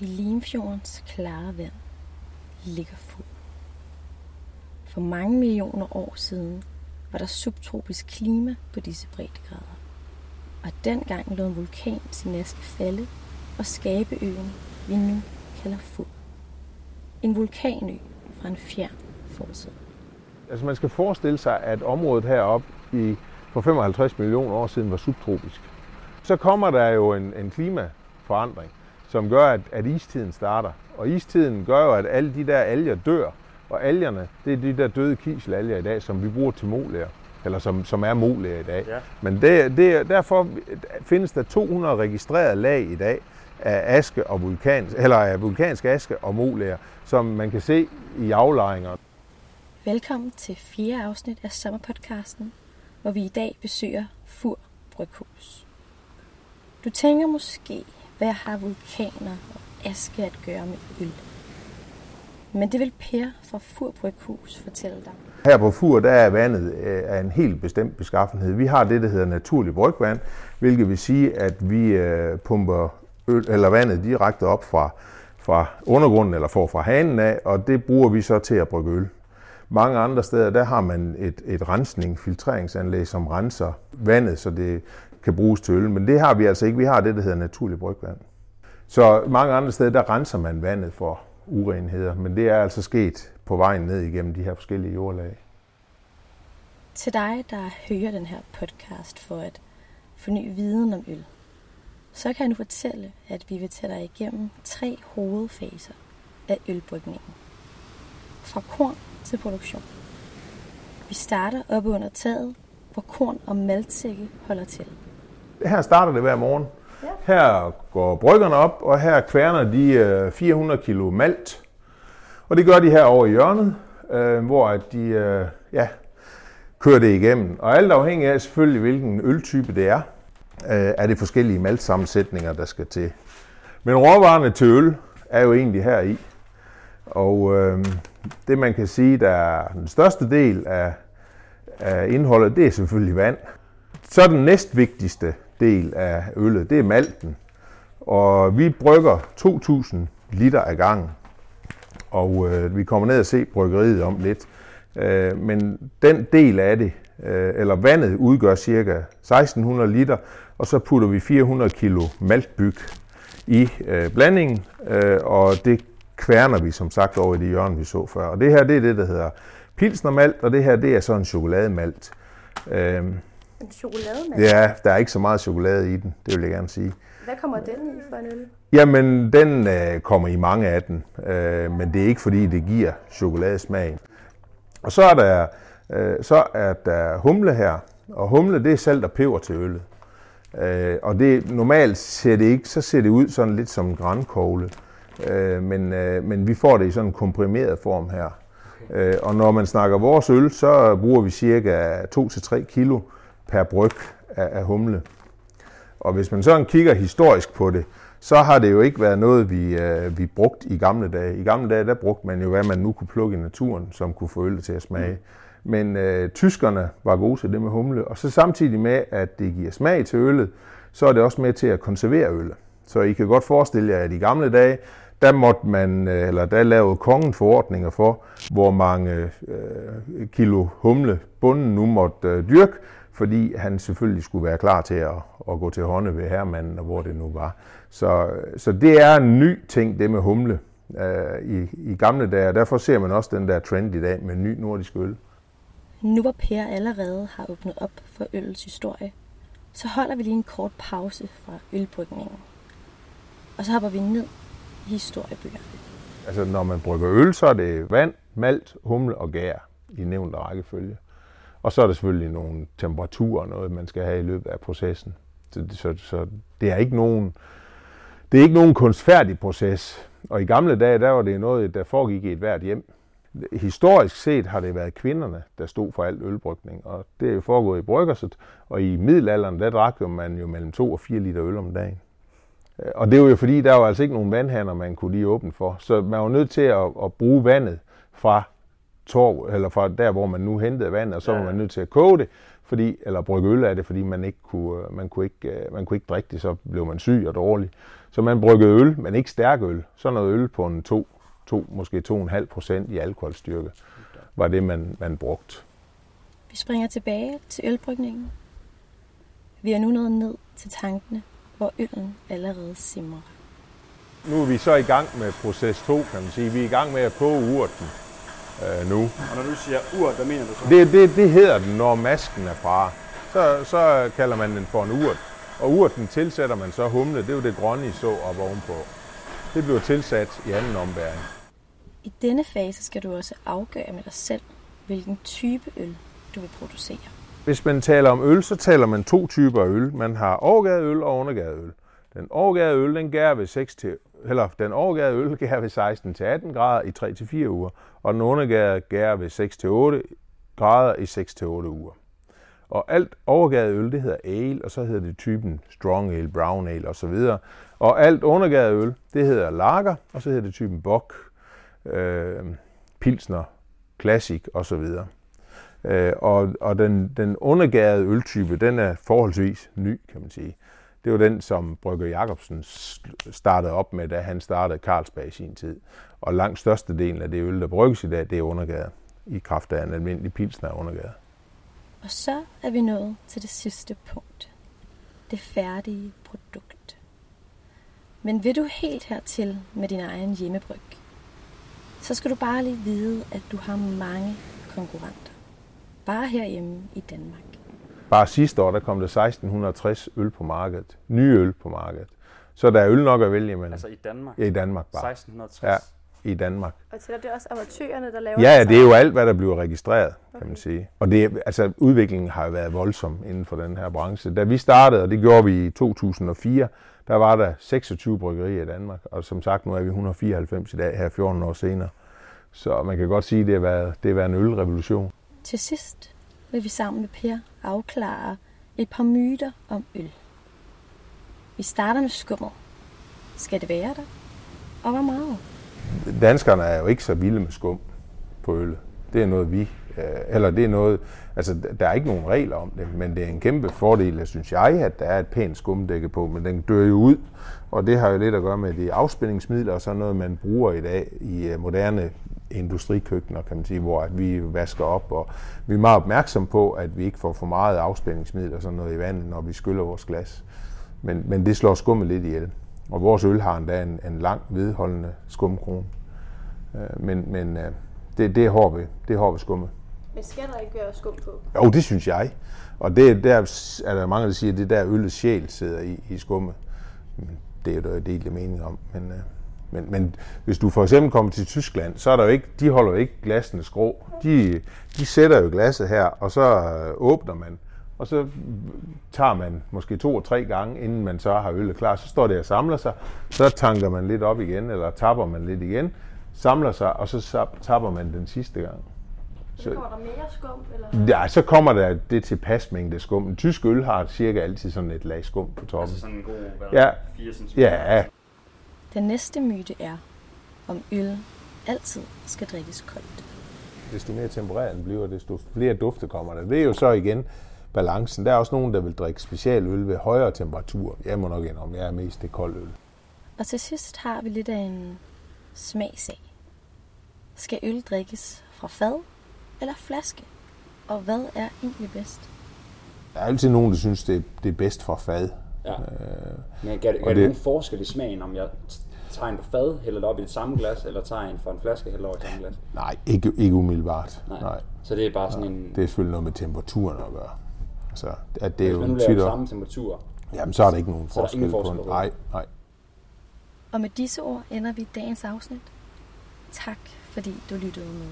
I Limfjordens klare vand ligger Fur. For mange millioner år siden var der subtropisk klima på disse breddegrader. Og dengang lå en vulkan sin aske falde og skabe øen, vi nu kalder Fur. En vulkanø fra en fjern fortid. Altså man skal forestille sig, at området heroppe i, for 55 millioner år siden var subtropisk. Så kommer der jo en, en klimaforandring, som gør, at, at istiden starter. Og istiden gør jo, at alle de der alger dør. Og algerne, det er de der døde kiselalger i dag, som vi bruger til molærer. Eller som, som er molærer i dag. Ja. Men det, det, derfor findes der 200 registrerede lag i dag af aske og vulkan, eller af vulkansk aske og molærer, som man kan se i aflejringer. Velkommen til fjerde afsnit af sommerpodcasten, hvor vi i dag besøger Fur Bryghus. Du tænker måske, hvad har vulkaner og aske at gøre med øl? Men det vil Per fra Fur Bryghus fortælle dig. Her på Fur, der er vandet af øh, en helt bestemt beskaffenhed. Vi har det, der hedder naturlig brygvand, hvilket vil sige, at vi øh, pumper øl, eller vandet direkte op fra, fra undergrunden eller får fra hanen af, og det bruger vi så til at brygge øl. Mange andre steder, der har man et, et rensning, filtreringsanlæg, som renser vandet, så det kan bruges til øl. Men det har vi altså ikke. Vi har det, der hedder naturlig brygvand. Så mange andre steder, der renser man vandet for urenheder, men det er altså sket på vejen ned igennem de her forskellige jordlag. Til dig, der hører den her podcast for at forny viden om øl, så kan jeg nu fortælle, at vi vil tage dig igennem tre hovedfaser af ølbrygningen. Fra korn til produktion. Vi starter oppe under taget, hvor korn og maltsække holder til. Her starter det hver morgen. Ja. Her går bryggerne op, og her kværner de 400 øh, kilo malt. Og det gør de her over i hjørnet, øh, hvor de øh, ja, kører det igennem. Og alt afhængig af selvfølgelig, hvilken øltype det er, er det forskellige maltsammensætninger, der skal til. Men råvarerne til øl er jo egentlig her i. Og øh, det man kan sige, der er den største del af, af indholdet, det er selvfølgelig vand. Så den næstvigtigste del af øllet, det er malten. Og vi brygger 2.000 liter ad gangen. Og øh, vi kommer ned og se bryggeriet om lidt. Øh, men den del af det, øh, eller vandet, udgør cirka 1.600 liter, og så putter vi 400 kilo maltbyg i øh, blandingen, øh, og det kværner vi som sagt over i det hjørne, vi så før. Og det her, det er det, der hedder pilsnermalt, og det her, det er så en chokolademalt. Øh, en chokolademælk? Ja, der er ikke så meget chokolade i den, det vil jeg gerne sige. Hvad kommer den i for en øl? Jamen, den øh, kommer i mange af den, øh, men det er ikke fordi, det giver chokoladesmag. Og så er der, øh, så er der humle her, og humle det er salt og peber til øllet. Øh, og det normalt ser det ikke, så ser det ud sådan lidt som en grænkogle, øh, men, øh, men vi får det i sådan en komprimeret form her. Øh, og når man snakker vores øl, så bruger vi cirka 2-3 kilo per bryg af, af humle. Og hvis man sådan kigger historisk på det, så har det jo ikke været noget, vi, øh, vi brugt i gamle dage. I gamle dage, der brugte man jo, hvad man nu kunne plukke i naturen, som kunne få øl til at smage. Mm. Men øh, tyskerne var gode til det med humle, og så samtidig med, at det giver smag til øllet, så er det også med til at konservere øllet. Så I kan godt forestille jer, at i gamle dage, der måtte man, øh, eller der lavede kongen forordninger for, hvor mange øh, kilo humle bunden nu måtte øh, dyrke, fordi han selvfølgelig skulle være klar til at, at gå til hånde ved herremanden, og hvor det nu var. Så, så det er en ny ting, det med humle øh, i, i gamle dage, og derfor ser man også den der trend i dag med ny nordisk øl. Nu hvor Per allerede har åbnet op for øllets historie, så holder vi lige en kort pause fra ølbrygningen. Og så hopper vi ned i historiebøgerne. Altså når man brygger øl, så er det vand, malt, humle og gær i nævnt rækkefølge. Og så er der selvfølgelig nogle temperaturer noget, man skal have i løbet af processen. Så, så, så det er ikke nogen, det er ikke nogen kunstfærdig proces. Og i gamle dage, der var det noget, der foregik i et hvert hjem. Historisk set har det været kvinderne, der stod for alt ølbrygning, og det er jo foregået i bryggerset, og i middelalderen, der drak jo man jo mellem 2 og 4 liter øl om dagen. Og det var jo fordi, der var altså ikke nogen vandhaner, man kunne lige åbne for, så man var nødt til at, at bruge vandet fra torv, eller fra der, hvor man nu hentede vand, og så var man nødt til at koge det, fordi, eller brygge øl af det, fordi man ikke kunne, man kunne ikke, man kunne ikke drikke det, så blev man syg og dårlig. Så man bryggede øl, men ikke stærk øl. Så noget øl på en 2, 2 måske 2,5 procent i alkoholstyrke, var det, man, man brugte. Vi springer tilbage til ølbrygningen. Vi er nu nået ned til tankene, hvor øllen allerede simrer. Nu er vi så i gang med proces 2, kan man sige. Vi er i gang med at koge urten øh, nu. Og når du siger urt, hvad mener du så? Det, det, det hedder den, når masken er fra. Så, så kalder man den for en urt. Og urten tilsætter man så humle. Det er jo det grønne, I så op ovenpå. Det bliver tilsat i anden ombæring. I denne fase skal du også afgøre med dig selv, hvilken type øl du vil producere. Hvis man taler om øl, så taler man to typer øl. Man har overgavet øl og undergavet øl. Den overgærede øl, den gær ved 6 til, eller den overgærede øl gærer ved 16 til 18 grader i 3 til 4 uger, og den undergærede gærer ved 6 til 8 grader i 6 til 8 uger. Og alt overgæret øl, det hedder ale, og så hedder det typen strong ale, brown ale osv. Og alt undergæret øl, det hedder lager, og så hedder det typen bock, øh, pilsner, classic osv. Øh, og og den, den undergærede øltype, den er forholdsvis ny, kan man sige. Det var den, som Brygger Jacobsen startede op med, da han startede Carlsberg i sin tid. Og langt størstedelen af det øl, der brygges i dag, det er undergæret i kraft af en almindelig pilsner undergæret. Og så er vi nået til det sidste punkt. Det færdige produkt. Men vil du helt hertil med din egen hjemmebryg, så skal du bare lige vide, at du har mange konkurrenter. Bare herhjemme i Danmark. Bare sidste år, der kom der 1660 øl på markedet. Nye øl på markedet. Så der er øl nok at vælge imellem. Altså i Danmark? Ja, i Danmark bare. 1660? Ja, i Danmark. Og tæller det også amatørerne, der laver Ja, ja, det det er jo alt, hvad der bliver registreret, kan man sige. Og det, altså, udviklingen har jo været voldsom inden for den her branche. Da vi startede, og det gjorde vi i 2004, der var der 26 bryggerier i Danmark. Og som sagt, nu er vi 194 i dag, her 14 år senere. Så man kan godt sige, at det har været, det har været en ølrevolution. Til sidst vil vi sammen med Per afklare et par myter om øl. Vi starter med skummet. Skal det være der? Og hvor meget? Danskerne er jo ikke så vilde med skum på øl. Det er noget vi, Øh, eller det er noget, altså der er ikke nogen regler om det, men det er en kæmpe fordel, synes jeg, at der er et pænt skumdække på, men den dør jo ud, og det har jo lidt at gøre med de afspændingsmidler og sådan noget, man bruger i dag i øh, moderne industrikøkkener, kan man sige, hvor at vi vasker op, og vi er meget opmærksom på, at vi ikke får for meget afspændingsmiddel og sådan noget i vandet, når vi skyller vores glas. Men, men det slår skummet lidt ihjel. Og vores øl har endda en, en lang, vedholdende skumkrone. Øh, men men det, det er hård ved, det er hård ved skummet. Men skal der ikke være skum på? Jo, det synes jeg. Og det, der er der mange, der siger, at det der øllets sjæl sidder i, i skummet. Det er jo der delte mening om. Men, øh, men, men hvis du for eksempel kommer til Tyskland, så er der jo ikke, de holder jo ikke glassene skrå. De, de sætter jo glasset her, og så øh, åbner man. Og så tager man måske to og tre gange, inden man så har øllet klar. Så står det og samler sig. Så tanker man lidt op igen, eller tapper man lidt igen. Samler sig, og så tapper man den sidste gang. Så kommer der mere skum? Eller? Ja, så kommer der det til pasmængde skum. En tysk øl har cirka altid sådan et lag skum på toppen. Altså sådan en god, hvad ja. 4 cm? Ja. Den næste myte er, om øl altid skal drikkes koldt. Desto mere tempereret den bliver, desto flere dufte kommer der. Det er jo så igen balancen. Der er også nogen, der vil drikke specialøl ved højere temperatur. Jeg må nok indrømme, jeg er mest det kold øl. Og til sidst har vi lidt af en smagsag. Skal øl drikkes fra fad eller flaske? Og hvad er egentlig bedst? Der er altid nogen, der synes, det er, det er bedst fra fad. Ja. Øh, Men gør det, gør det, det nogen forskel i smagen, om jeg tager en på fad, hælder det op i det samme glas, eller tager en fra en flaske, hælder over i samme glas? Nej, ikke, ikke umiddelbart. Nej. Nej. Så det er bare sådan en... Det er selvfølgelig noget med temperaturen at gøre. Altså, at det er Hvis man jo tit samme temperatur, Jamen, så er der ikke nogen så er der forskel, ingen forskel på på Nej, nej. Og med disse ord ender vi dagens afsnit. Tak fordi du lyttede med.